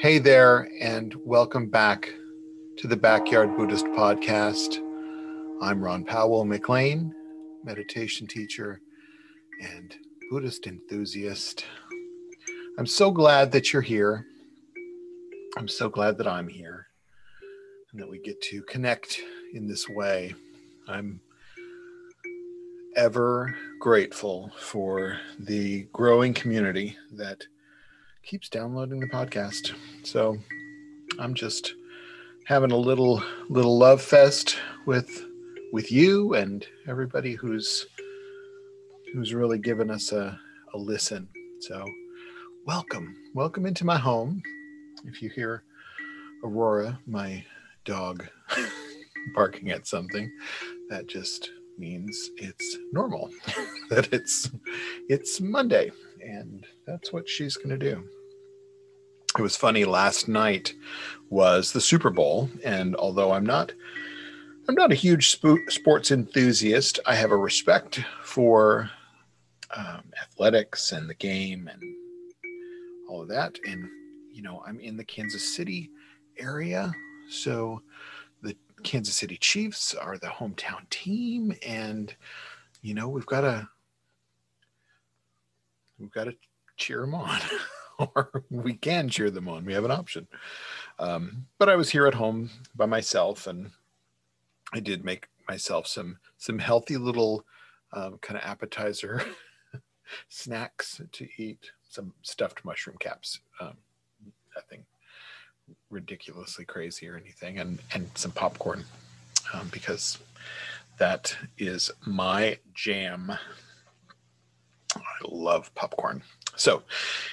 Hey there, and welcome back to the Backyard Buddhist Podcast. I'm Ron Powell McLean, meditation teacher and Buddhist enthusiast. I'm so glad that you're here. I'm so glad that I'm here and that we get to connect in this way. I'm ever grateful for the growing community that keeps downloading the podcast. So I'm just having a little little love fest with with you and everybody who's who's really given us a, a listen. So welcome. Welcome into my home. If you hear Aurora, my dog, barking at something, that just means it's normal that it's it's monday and that's what she's going to do it was funny last night was the super bowl. And although i'm not i'm not a huge sp- sports enthusiast i have a respect for um, athletics and the game and all of that. And you know i'm in the kansas city area. So the Kansas City Chiefs are the hometown team, and you know we've got to we've got to cheer them on, or we can cheer them on. We have an option. Um, but I was here at home by myself, and I did make myself some some healthy little um, kind of appetizer snacks to eat. Some stuffed mushroom caps. Um, nothing ridiculously crazy or anything, and and some popcorn um, because that is my jam. I love popcorn. So,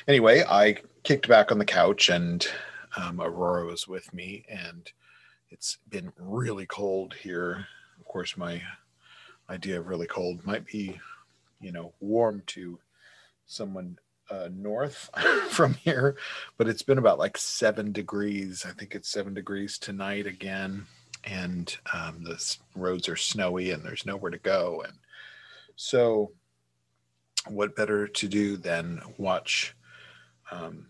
anyway, I kicked back on the couch, and um, Aurora was with me, and it's been really cold here. Of course, my idea of really cold might be, you know, warm to someone uh, north from here, but it's been about like seven degrees. I think it's seven degrees tonight again, and um, the roads are snowy and there's nowhere to go. And so, what better to do than watch um,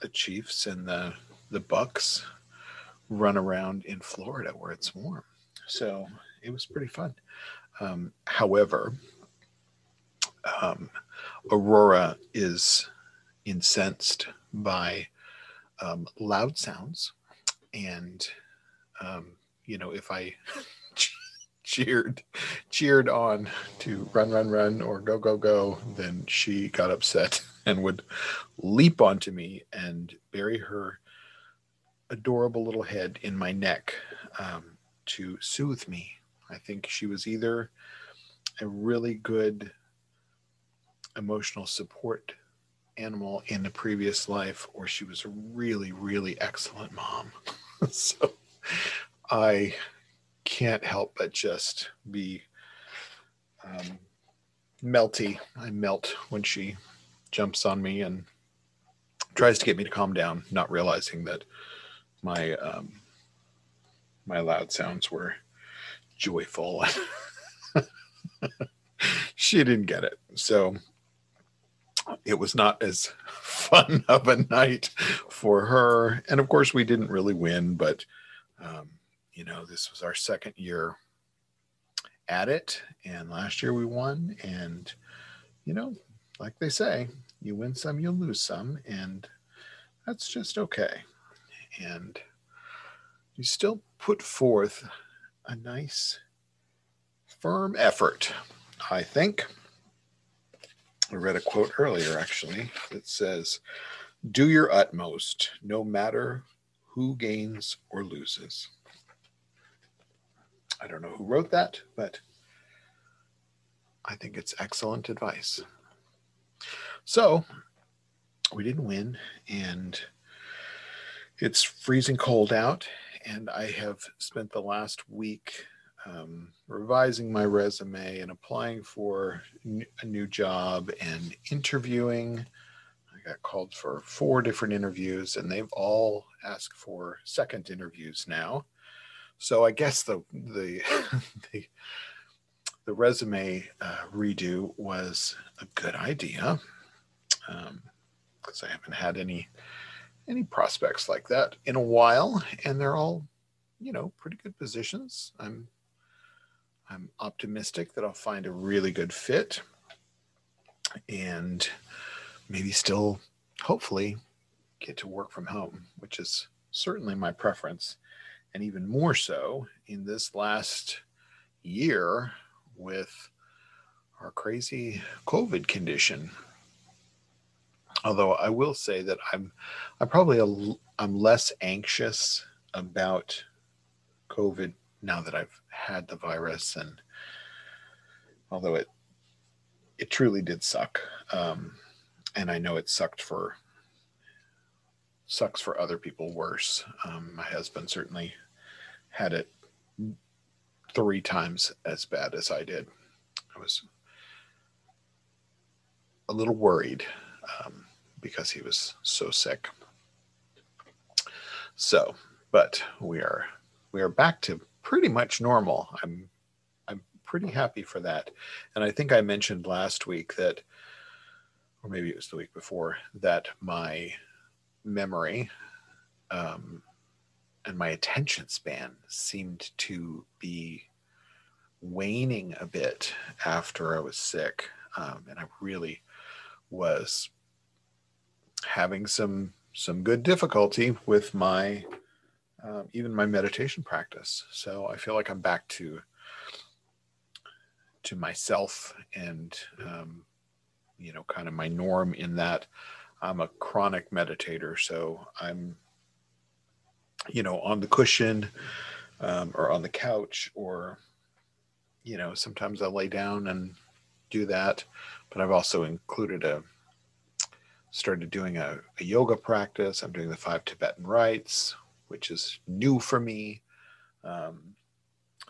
the Chiefs and the the Bucs run around in Florida where it's warm? So it was pretty fun. Um, however, um, Aurora is incensed by um, loud sounds. And, um, you know, if I cheered, cheered on to run, run, run, or go, go, go, then she got upset and would leap onto me and bury her adorable little head in my neck um, to soothe me. I think she was either a really good emotional support animal in a previous life, or she was a really, really excellent mom. so I can't help but just be um, melty. I melt when she jumps on me and tries to get me to calm down, not realizing that my um, my loud sounds were joyful. she didn't get it. So it was not as fun of a night for her. And of course, we didn't really win, but, um, you know, this was our second year at it. And last year we won. And, you know, like they say, you win some, you lose some. And that's just okay. And you still put forth a nice, firm effort, I think. I read a quote earlier actually that says, Do your utmost, no matter who gains or loses. I don't know who wrote that, but I think it's excellent advice. So we didn't win, and it's freezing cold out, and I have spent the last week um, revising my resume and applying for a new job and interviewing. I got called for four different interviews, and they've all asked for second interviews now. So I guess the the the, the resume uh, redo was a good idea. Um, because I haven't had any any prospects like that in a while, and they're all, you know, pretty good positions. I'm I'm optimistic that I'll find a really good fit and maybe still hopefully get to work from home, which is certainly my preference. And even more so in this last year with our crazy COVID condition. Although I will say that I'm, I'm probably a, I'm less anxious about COVID now that I've had the virus, and although it, it truly did suck, um, and I know it sucked for sucks for other people worse. Um, my husband certainly had it three times as bad as I did. I was a little worried um, because he was so sick. So, but we are we are back to pretty much normal. I'm I'm pretty happy for that. And I think I mentioned last week that or maybe it was the week before that my memory um, and my attention span seemed to be waning a bit after I was sick. Um, and I really was having some some good difficulty with my um, even my meditation practice. So I feel like I'm back to to myself and um, you know kind of my norm in that I'm a chronic meditator. So I'm you know on the cushion um, or on the couch or you know sometimes I lay down and do that. But I've also included a started doing a, a yoga practice. I'm doing the five Tibetan rites which is new for me. Um,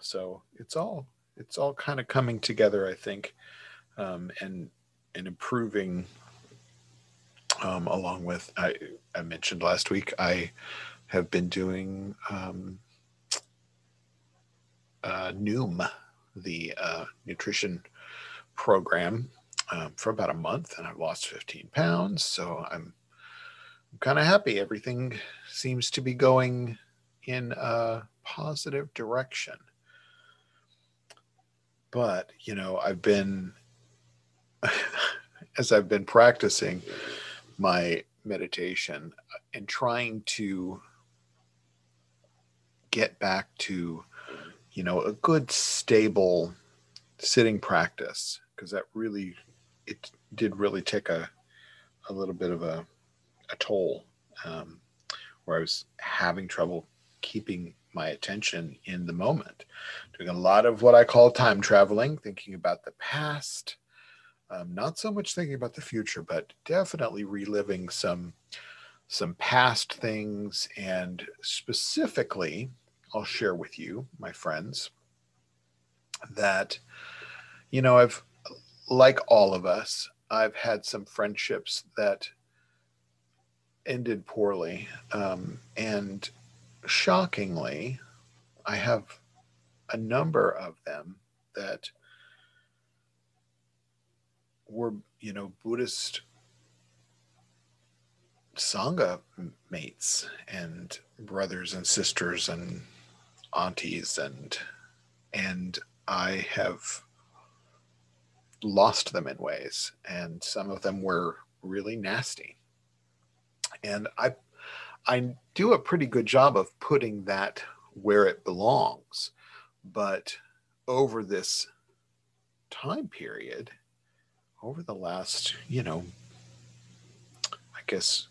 so it's all it's all kind of coming together, I think, um, and and improving. Um, along with I, I mentioned last week, I have been doing um, uh, Noom, the uh, nutrition program, um, for about a month, and I've lost 15 pounds. So I'm I'm kind of happy. Everything seems to be going in a positive direction. But, you know, I've been, as I've been practicing my meditation and trying to get back to, you know, a good, stable sitting practice, because that really, it did really take a, a little bit of a a toll um, where I was having trouble keeping my attention in the moment, doing a lot of what I call time traveling, thinking about the past, um, not so much thinking about the future, but definitely reliving some some past things and specifically I'll share with you, my friends, that you know, I've like all of us, I've had some friendships that ended poorly. Um, and shockingly, I have a number of them that were, you know, Buddhist Sangha mates and brothers and sisters and aunties and and I have lost them in ways and some of them were really nasty and I I do a pretty good job of putting that where it belongs. But over this time period, over the last, you know, I guess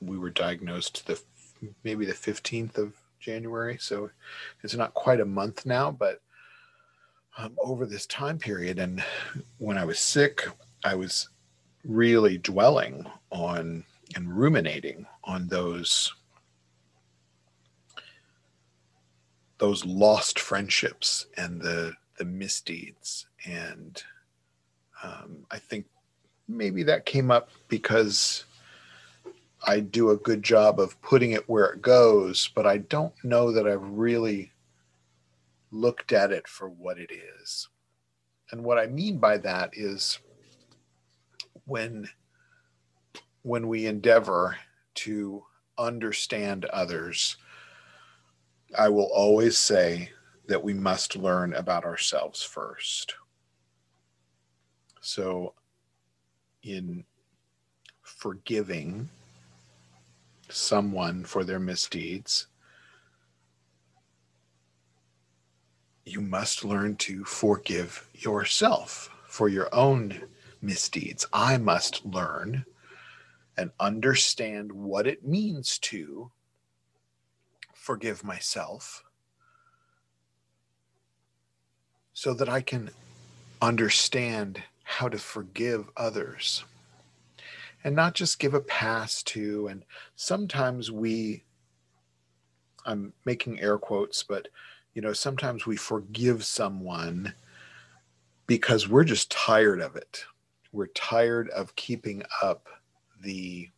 we were diagnosed the maybe the 15th of January, so it's not quite a month now, but um, over this time period, and when I was sick, I was really dwelling on and ruminating on those those lost friendships and the the misdeeds and um, i think maybe that came up because i do a good job of putting it where it goes but i don't know that i've really looked at it for what it is and what i mean by that is when when we endeavor to understand others, I will always say that we must learn about ourselves first. So, in forgiving someone for their misdeeds, you must learn to forgive yourself for your own misdeeds. I must learn and understand what it means to forgive myself so that I can understand how to forgive others and not just give a pass to. And sometimes we, I'm making air quotes, but you know, sometimes we forgive someone because we're just tired of it. We're tired of keeping up the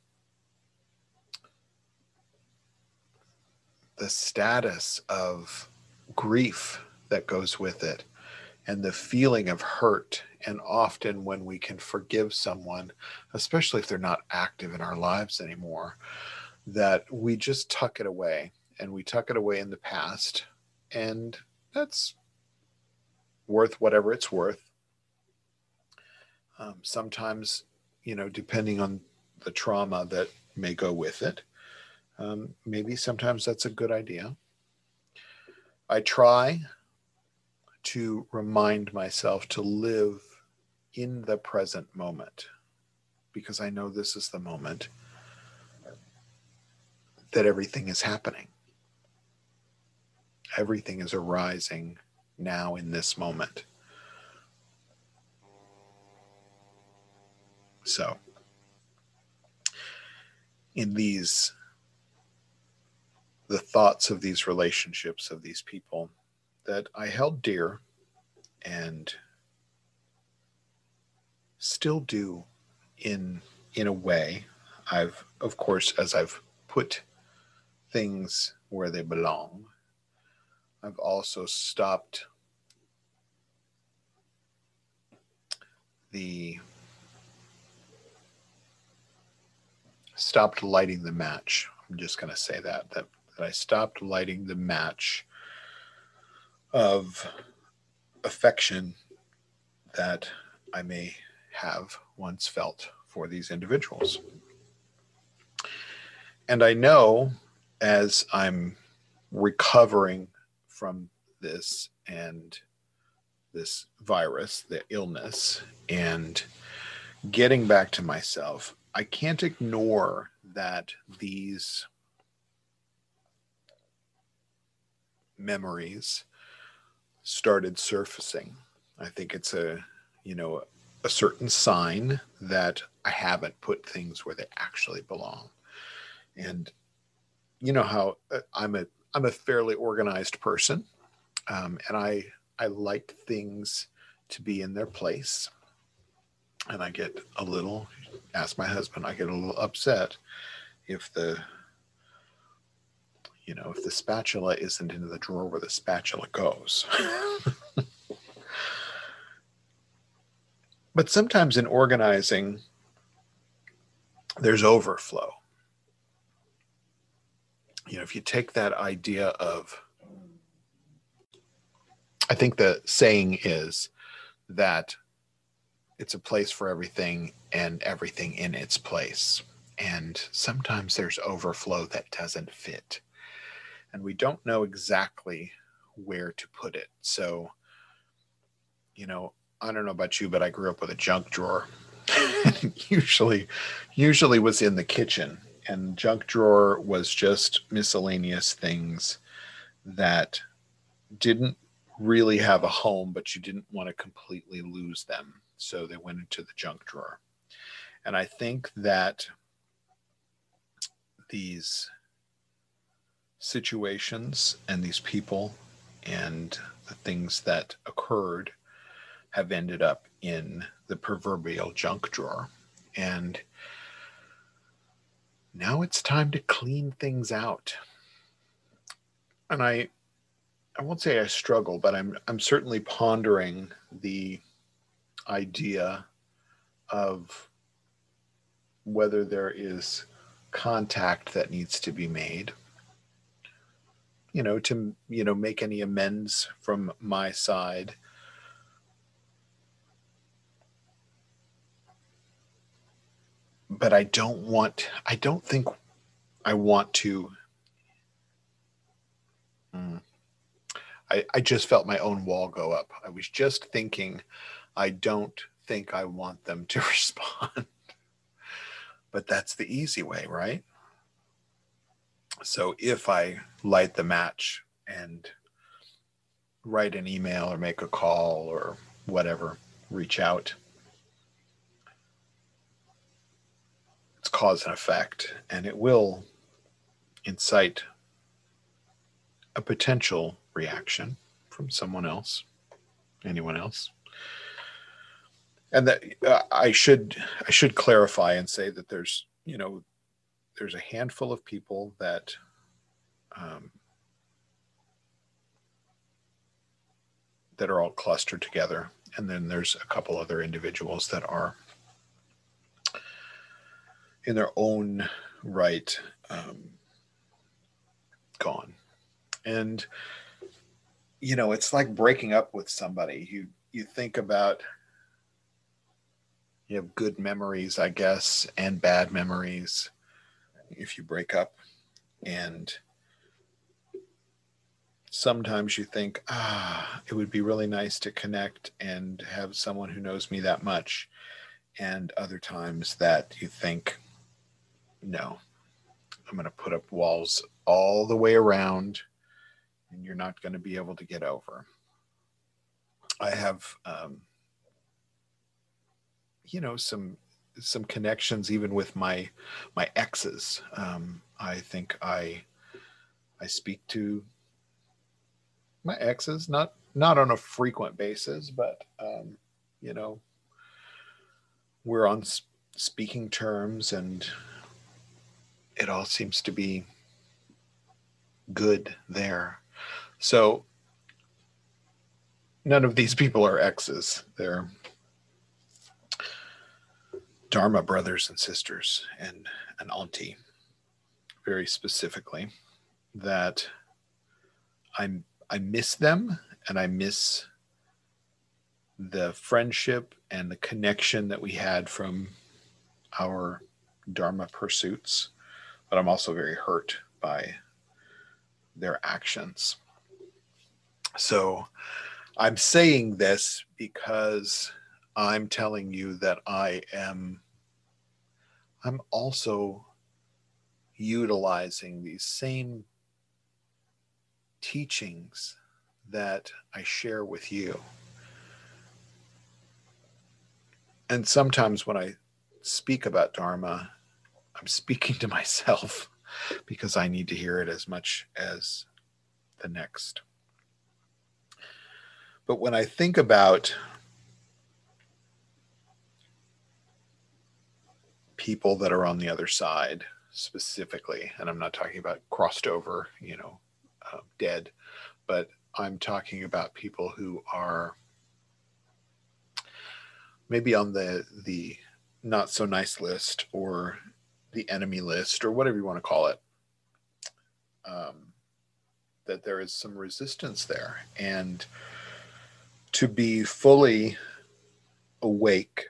the status of grief that goes with it and the feeling of hurt and often when we can forgive someone especially if they're not active in our lives anymore that we just tuck it away and we tuck it away in the past and that's worth whatever it's worth um, sometimes you know depending on the trauma that may go with it. Um, maybe sometimes that's a good idea. I try to remind myself to live in the present moment because I know this is the moment that everything is happening. Everything is arising now in this moment. So, in these the thoughts of these relationships of these people that I held dear and still do in in a way I've of course as I've put things where they belong I've also stopped the stopped lighting the match. I'm just going to say that, that that I stopped lighting the match of affection that I may have once felt for these individuals. And I know as I'm recovering from this and this virus, the illness, and getting back to myself, I can't ignore that these memories started surfacing. I think it's a, you know, a certain sign that I haven't put things where they actually belong. And you know how uh, I'm a I'm a fairly organized person, um, and I I like things to be in their place and I get a little, ask my husband, I get a little upset if the, you know, if the spatula isn't in the drawer where the spatula goes. but sometimes in organizing, there's overflow. You know, if you take that idea of, I think the saying is that it's a place for everything and everything in its place. And sometimes there's overflow that doesn't fit. And we don't know exactly where to put it. So, you know, I don't know about you, but I grew up with a junk drawer. usually, usually was in the kitchen. And junk drawer was just miscellaneous things that didn't really have a home, but you didn't want to completely lose them. So they went into the junk drawer. And I think that these situations and these people and the things that occurred have ended up in the proverbial junk drawer. And now it's time to clean things out. And I I won't say I struggle, but I'm I'm certainly pondering the idea of whether there is contact that needs to be made you know to you know make any amends from my side but i don't want i don't think i want to mm, I, I just felt my own wall go up. I was just thinking i don't think i want them to respond. But that's the easy way right? So if I light the match and write an email or make a call or whatever, reach out, cause and effect, and it will incite a potential reaction from someone else, anyone else. And that uh, I should I should clarify and say that there's you know there's a handful of people that um, that are all clustered together, and then there's a couple other individuals that are in their own right um, gone, and you know it's like breaking up with somebody. You you think about you have good memories, I guess, and bad memories if you break up. And sometimes you think, ah, it would be really nice to connect and have someone who knows me that much. And other times that you think, no, I'm going to put up walls all the way around and you're not going to be able to get over. I have, um, you know, some some connections even with my my exes. Um, I think I I speak to my exes not not on a frequent basis, but um, you know we're on speaking terms, and it all seems to be good there. So none of these people are exes. They're Dharma brothers and sisters and an auntie, very specifically, that I I miss them and I miss the friendship and the connection that we had from our Dharma pursuits, but I'm also very hurt by their actions. So I'm saying this because I'm telling you that I am I'm also utilizing these same teachings that I share with you. And sometimes when I speak about Dharma, I'm speaking to myself because I need to hear it as much as the next. But when I think about people that are on the other side specifically, and I'm not talking about crossed over, you know, uh, dead, but I'm talking about people who are maybe on the the not so nice list or the enemy list or whatever you want to call it. Um, that there is some resistance there, and to be fully awake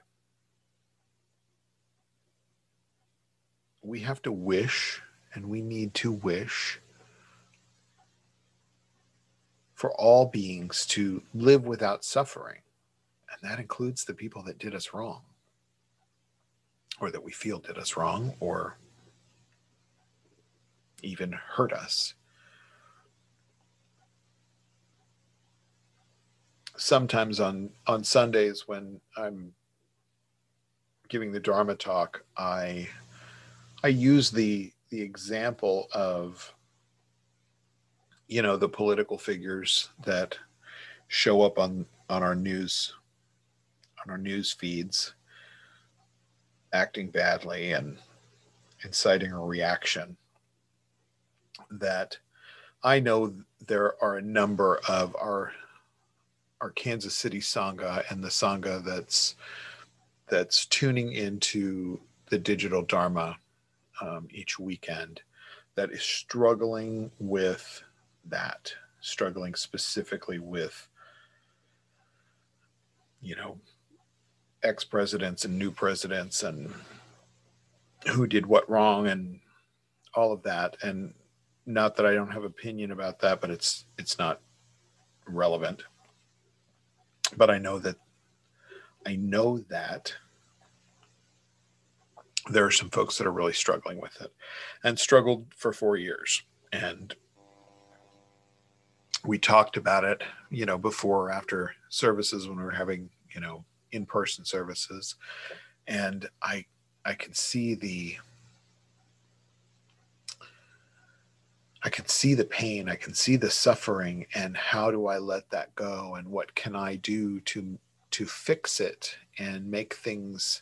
we have to wish and we need to wish for all beings to live without suffering. And that includes the people that did us wrong, or that we feel did us wrong, or even hurt us. Sometimes on, on Sundays when I'm giving the Dharma talk, I I use the the example of you know the political figures that show up on on our news on our news feeds acting badly and inciting a reaction that I know there are a number of our our Kansas City Sangha and the Sangha that's that's tuning into the digital Dharma um, each weekend that is struggling with that, struggling specifically with, you know, ex presidents and new presidents and who did what wrong and all of that. And not that I don't have opinion about that, but it's it's not relevant. But I know that I know that there are some folks that are really struggling with it and struggled for four years. And we talked about it, you know, before or after services when we were having, you know, in-person services. And I I can see the I can see the pain, I can see the suffering and how do I let that go? And what can I do to to fix it and make things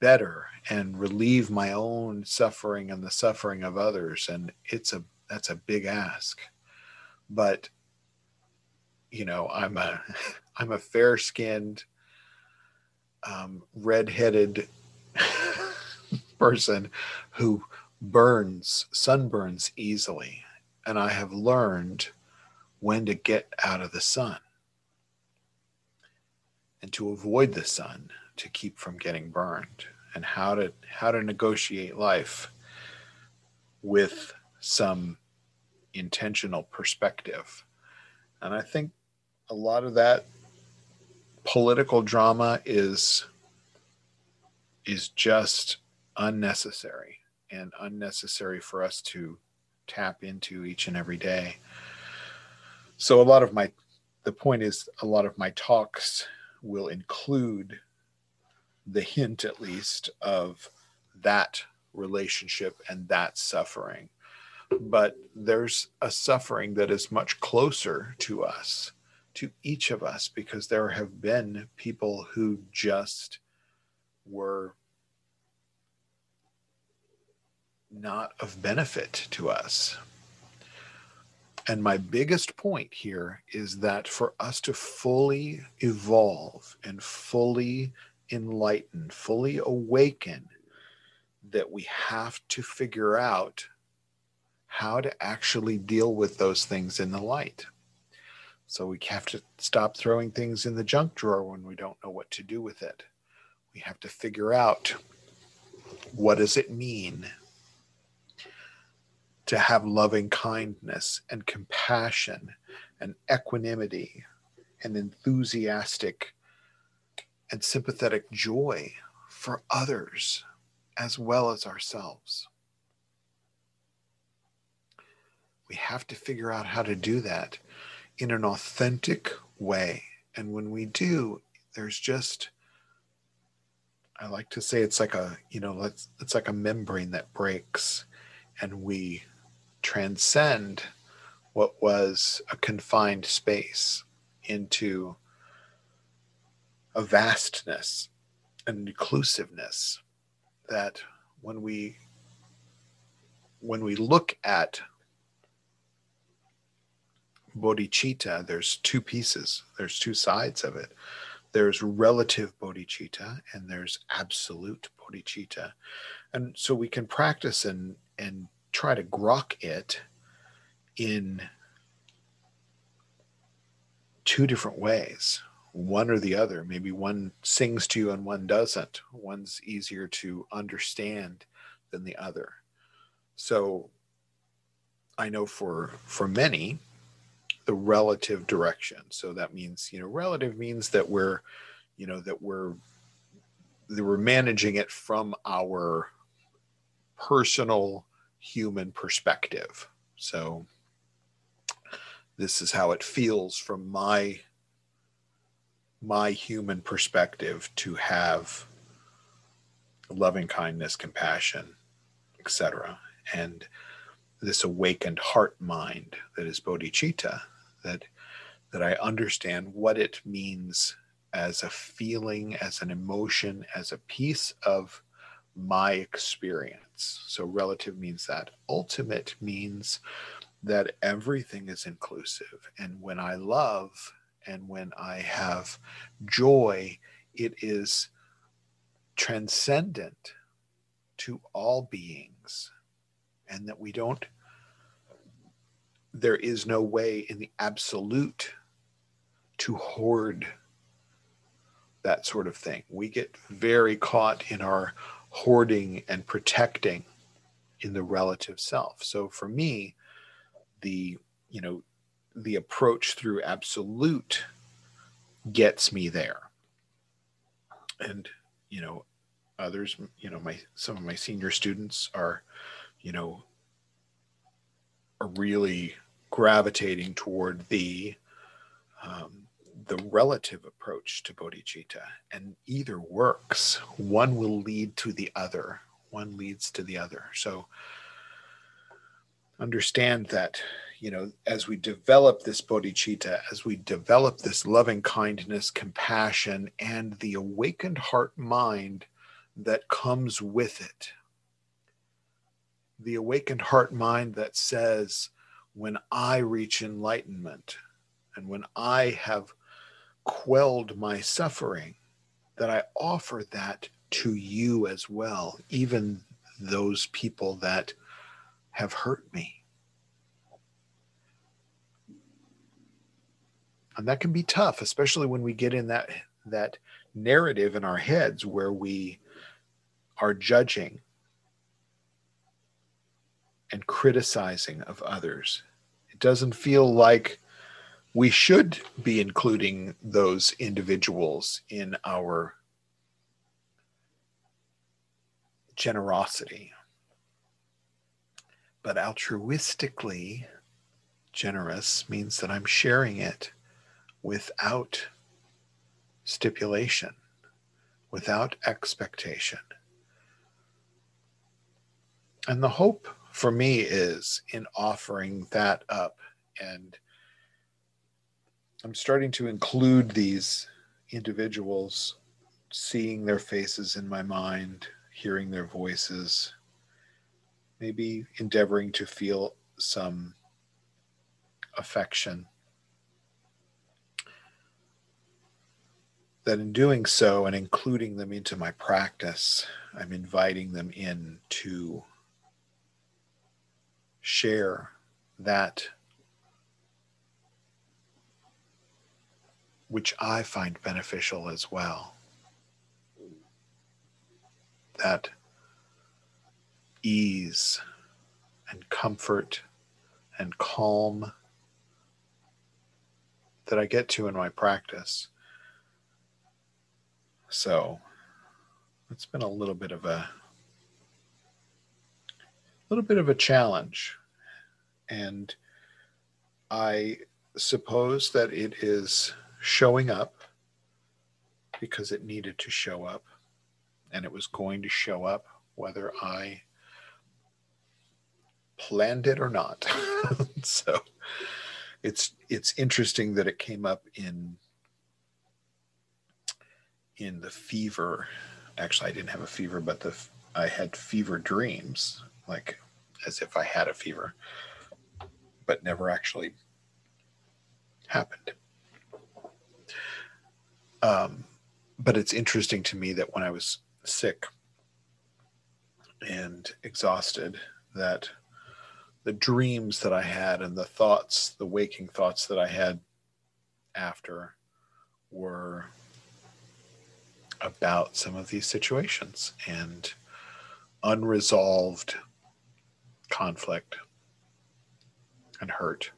better and relieve my own suffering and the suffering of others? And it's a that's a big ask. But you know i'm a i'm a fair skinned um, red-headed person who burns sunburns easily. And i have learned when to get out of the sun and to avoid the sun to keep from getting burned and how to how to negotiate life with some intentional perspective. And i think a lot of that political drama is is just unnecessary and unnecessary for us to tap into each and every day. So a lot of my the point is a lot of my talks will include the hint at least of that relationship and that suffering. But there's a suffering that is much closer to us to each of us because there have been people who just were not of benefit to us and my biggest point here is that for us to fully evolve and fully enlighten, fully awaken, that we have to figure out how to actually deal with those things in the light. So we have to stop throwing things in the junk drawer when we don't know what to do with it. We have to figure out what does it mean to have loving kindness and compassion and equanimity and enthusiastic and sympathetic joy for others as well as ourselves. We have to figure out how to do that in an authentic way. And when we do, there's just, I like to say it's like a, you know, let's, it's like a membrane that breaks and we transcend what was a confined space into a vastness, an inclusiveness that when we when we look at bodhicitta, there's two pieces, there's two sides of it. There's relative bodhicitta and there's absolute bodhicitta. And so we can practice and and try to grok it in two different ways one or the other. Maybe one sings to you and one doesn't. One's easier to understand than the other. So I know for for many the relative direction. So that means, you know, relative means that we're, you know, that we're that we're managing it from our personal human perspective. So this is how it feels from my my human perspective to have loving kindness, compassion, etc. And this awakened heart mind that is bodhicitta, that that I understand what it means as a feeling, as an emotion, as a piece of my experience. So relative means that. Ultimate means that everything is inclusive. And when I love, and when I have joy, it is transcendent to all beings and that we don't there is no way in the absolute to hoard that sort of thing. We get very caught in our hoarding and protecting in the relative self. So for me, the you know the approach through absolute gets me there. And you know others you know my some of my senior students are you know are really gravitating toward the um, the relative approach to bodhicitta and either works one will lead to the other one leads to the other. So understand that you know as we develop this bodhicitta as we develop this loving kindness compassion and the awakened heart mind that comes with it the awakened heart mind that says when I reach enlightenment and when I have quelled my suffering, that I offer that to you as well, even those people that have hurt me. And that can be tough, especially when we get in that that narrative in our heads where we are judging and criticizing of others it doesn't feel like we should be including those individuals in our generosity. But altruistically generous means that I'm sharing it without stipulation, without expectation. And the hope for me is in offering that up. And i'm starting to include these individuals seeing their faces in my mind hearing their voices maybe endeavoring to feel some affection. That in doing so and including them into my practice i'm inviting them in to share that which I find beneficial as well. That ease and comfort and calm that I get to in my practice. So it's been a little bit of a little bit of a challenge. And I suppose that it is showing up because it needed to show up and it was going to show up whether I planned it or not. so it's it's interesting that it came up in in the fever. Actually, I didn't have a fever, but the I had fever dreams like as if I had a fever, but never actually happened. Um, but it's interesting to me that when I was sick and exhausted, that the dreams that I had and the thoughts, the waking thoughts that I had after were about some of these situations and unresolved conflict and hurt.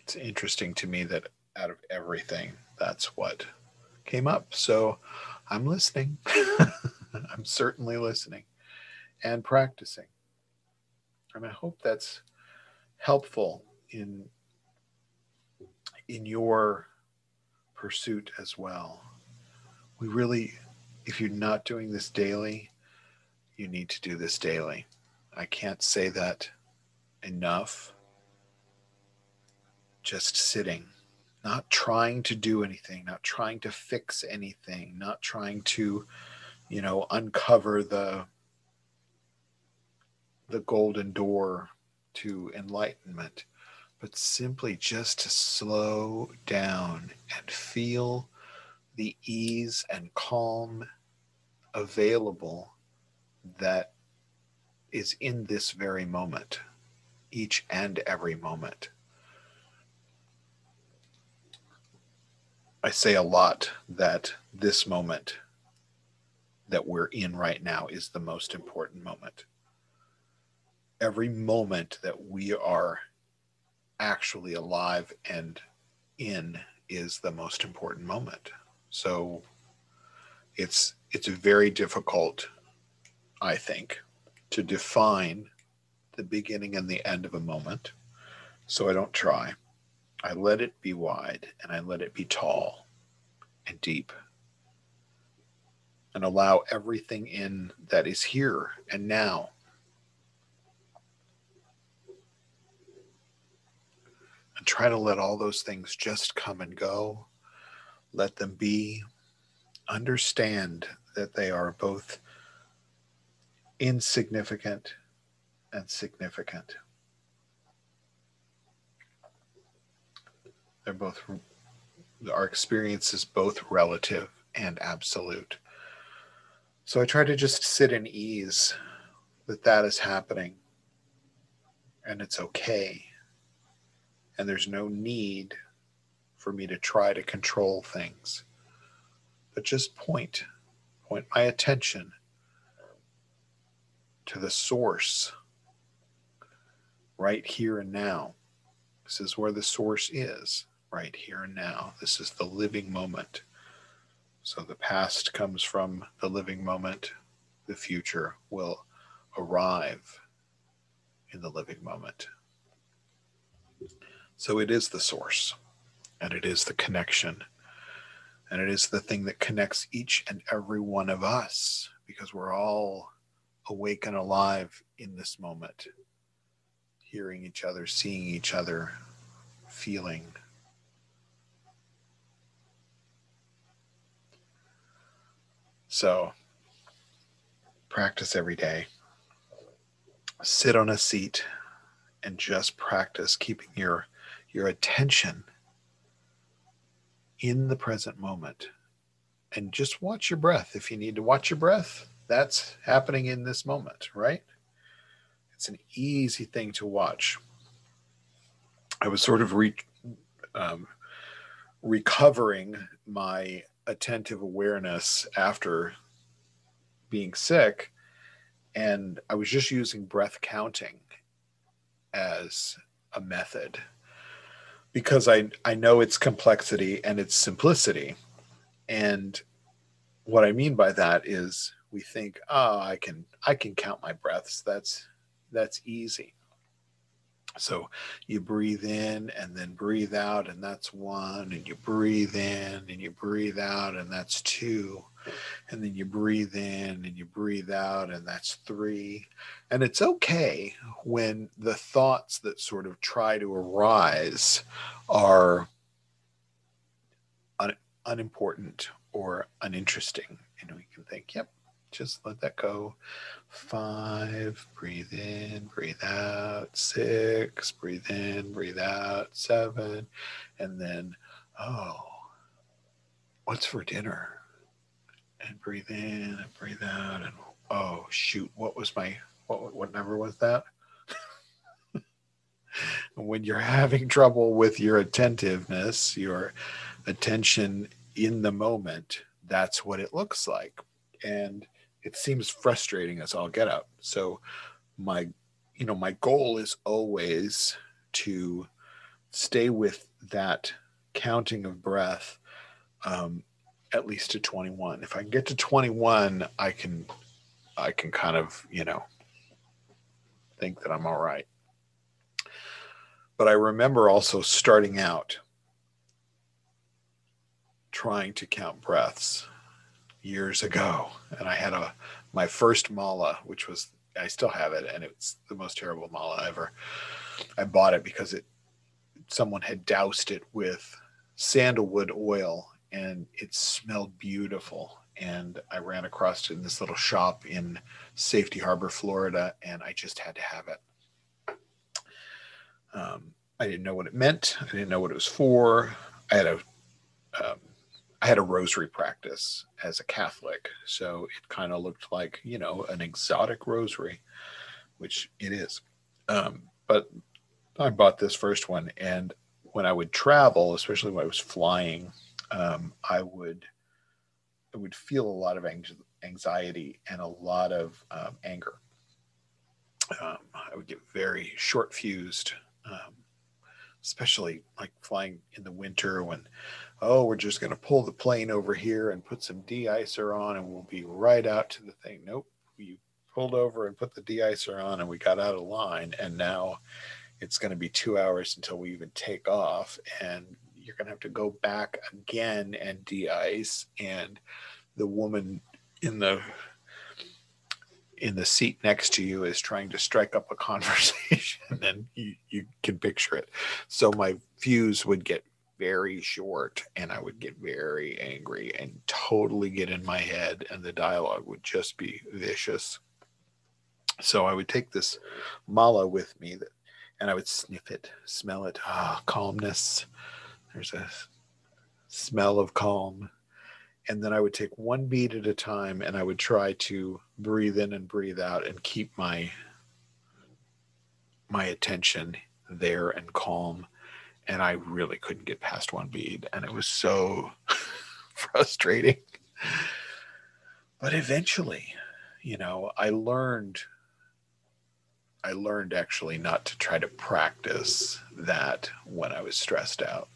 It's interesting to me that out of everything, that's what came up. So I'm listening. I'm certainly listening and practicing. And I hope that's helpful in in your pursuit as well. We really if you're not doing this daily, you need to do this daily. I can't say that enough. Just sitting, not trying to do anything, not trying to fix anything, not trying to, you know, uncover the the golden door to enlightenment, but simply just to slow down and feel the ease and calm available that is in this very moment, each and every moment. I say a lot that this moment that we're in right now is the most important moment. Every moment that we are actually alive and in is the most important moment. So it's it's very difficult, I think, to define the beginning and the end of a moment. So I don't try. I let it be wide and I let it be tall and deep and allow everything in that is here and now. And try to let all those things just come and go. Let them be. Understand that they are both insignificant and significant. They're both, our experience is both relative and absolute. So I try to just sit in ease that that is happening and it's okay. And there's no need for me to try to control things, but just point, point my attention to the source right here and now. This is where the source is, right here and now. This is the living moment. So the past comes from the living moment, the future will arrive in the living moment. So it is the source, and it is the connection, and it is the thing that connects each and every one of us because we're all awake and alive in this moment, hearing each other, seeing each other, feeling. So practice every day. Sit on a seat and just practice keeping your your attention in the present moment. And just watch your breath if you need to watch your breath that's happening in this moment right? It's an easy thing to watch. I was sort of re, um, recovering my attentive awareness after being sick and i was just using breath counting as a method because i i know its complexity and its simplicity. And what i mean by that is we think oh i can i can count my breaths that's that's easy so you breathe in and then breathe out, and that's one. And you breathe in and you breathe out, and that's two. And then you breathe in and you breathe out, and that's three. And it's okay when the thoughts that sort of try to arise are un- unimportant or uninteresting. And we can think, yep, just let that go. Five, breathe in, breathe out. Six, breathe in, breathe out. Seven, and then, oh, what's for dinner? And breathe in and breathe out. And oh, shoot, what was my, what, what number was that? when you're having trouble with your attentiveness, your attention in the moment, that's what it looks like. And it seems frustrating as all get out. So my you know my goal is always to stay with that counting of breath um, at least to 21 if i can get to 21 i can i can kind of you know think that i'm all right. But i remember also starting out trying to count breaths years ago, and I had a my first mala, which was I still have it, and it's the most terrible mala ever. I bought it because it someone had doused it with sandalwood oil, and it smelled beautiful. And I ran across it in this little shop in Safety Harbor, Florida, and I just had to have it. Um, I didn't know what it meant. I didn't know what it was for. I had a um, I had a rosary practice as a Catholic, so it kind of looked like you know an exotic rosary, which it is. Um, but I bought this first one, and when I would travel, especially when I was flying, um, I would I would feel a lot of anxiety and a lot of um, anger. Um, I would get very short fused, um, especially like flying in the winter when, oh, we're just going to pull the plane over here and put some de-icer on and we'll be right out to the thing. Nope, you pulled over and put the de-icer on and we got out of line and now it's going to be two hours until we even take off and you're going to have to go back again and de-ice. And the woman in the in the seat next to you is trying to strike up a conversation and you, you can picture it. So my fuse would get very short and i would get very angry and totally get in my head and the dialogue would just be vicious. So i would take this mala with me that and i would sniff it smell it. Ah calmness. There's a smell of calm. And then I would take one beat at a time and I would try to breathe in and breathe out and keep my my attention there and calm and I really couldn't get past one bead, and it was so frustrating but eventually you know I learned I learned actually not to try to practice that when I was stressed out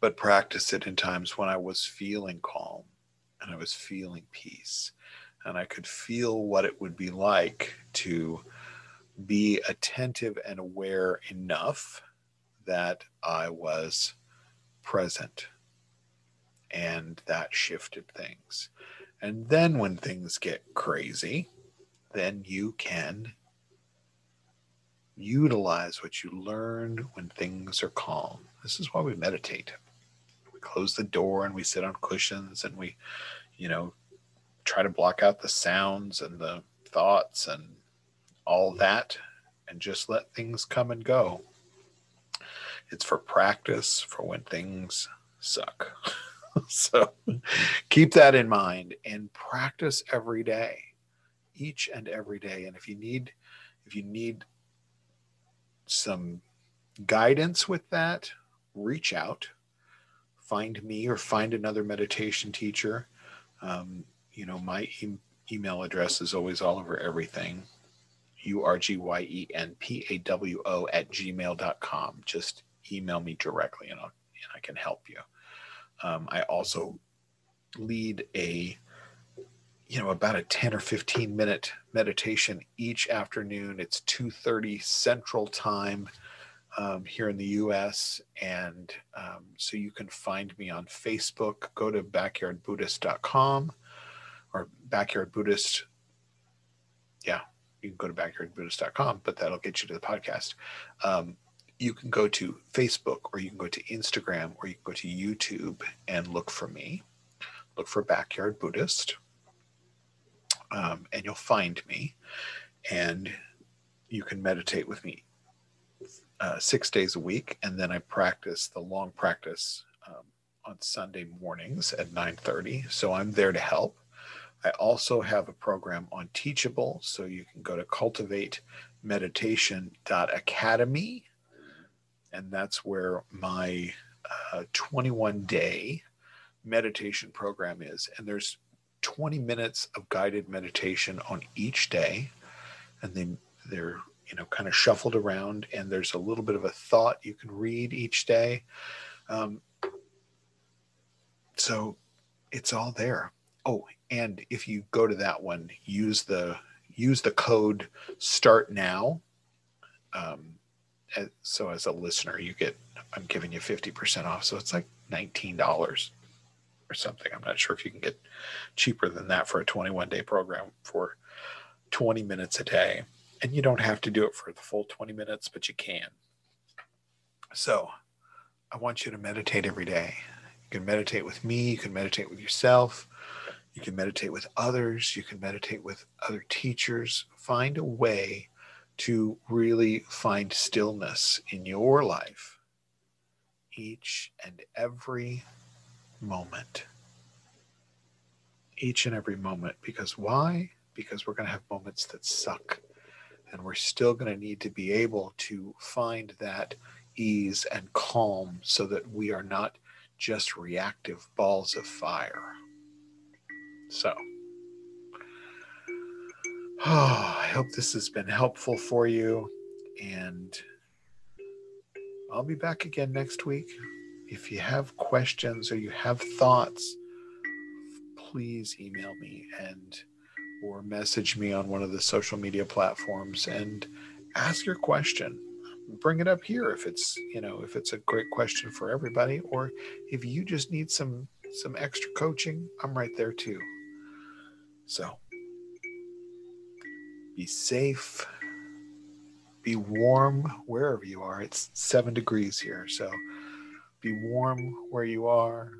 but practice it in times when I was feeling calm and I was feeling peace. And I could feel what it would be like to be attentive and aware enough that I was present. And that shifted things. And then when things get crazy, then you can utilize what you learned when things are calm. This is why we meditate We close the door and we sit on cushions and we, you know, try to block out the sounds and the thoughts and all that and just let things come and go. It's for practice for when things suck. so keep that in mind and practice every day, each and every day. And if you need, if you need some guidance with that, reach out find me or find another meditation teacher. Um, you know, my e- email address is always all over everything. U R G Y E N P A W O at gmail.com. Just email me directly and, I'll, and I can help you. Um, I also lead a, you know, about a 10 or 15 minute meditation each afternoon. It's 2.30 Central Time um, here in the US. And um, so you can find me on Facebook. Go to backyardbuddhist.com or Backyard Buddhist. Yeah, you can go to backyardbuddhist.com, but that'll get you to the podcast. You can go to Facebook or you can go to Instagram or you can go to YouTube and look for me. Look for Backyard Buddhist. Um, and you'll find me. And you can meditate with me uh, six days a week, and then I practice the long practice um, on Sunday mornings at 9:30. So I'm there to help. I also have a program on Teachable, so you can go to cultivatemeditation.academy, and that's where my uh, 21 day meditation program is. And there's 20 minutes of guided meditation on each day, and then they're you know kind of shuffled around and there's a little bit of a thought you can read each day. Um, so it's all there. Oh and if you go to that one use the use the code start now um, so as a listener you get i'm giving you 50% off so it's like $19 or something i'm not sure if you can get cheaper than that for a 21 day program for 20 minutes a day and you don't have to do it for the full 20 minutes, but you can. So I want you to meditate every day. You can meditate with me, you can meditate with yourself, you can meditate with others, you can meditate with other teachers. Find a way to really find stillness in your life each and every moment. Each and every moment. Because why? Because we're going to have moments that suck. And we're still going to need to be able to find that ease and calm so that we are not just reactive balls of fire. So, oh, hope this has been helpful for you. And I'll be back again next week. If you have questions or you have thoughts, please email me and or message me on one of the social media platforms and ask your question bring it up here if it's you know if it's a great question for everybody or if you just need some some extra coaching i'm right there too so be safe be warm wherever you are it's seven degrees here so be warm where you are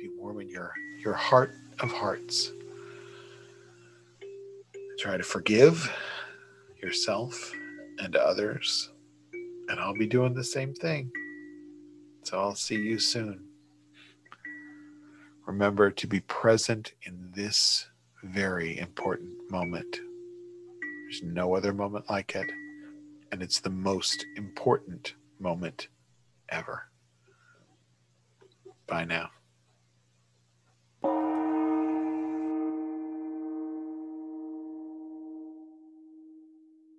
be warm in your your heart of hearts try to forgive yourself and others and I'll be doing the same thing. So I'll see you soon. Remember to be present in this very important moment. There's no other moment like it, and it's the most important moment ever. Bye now.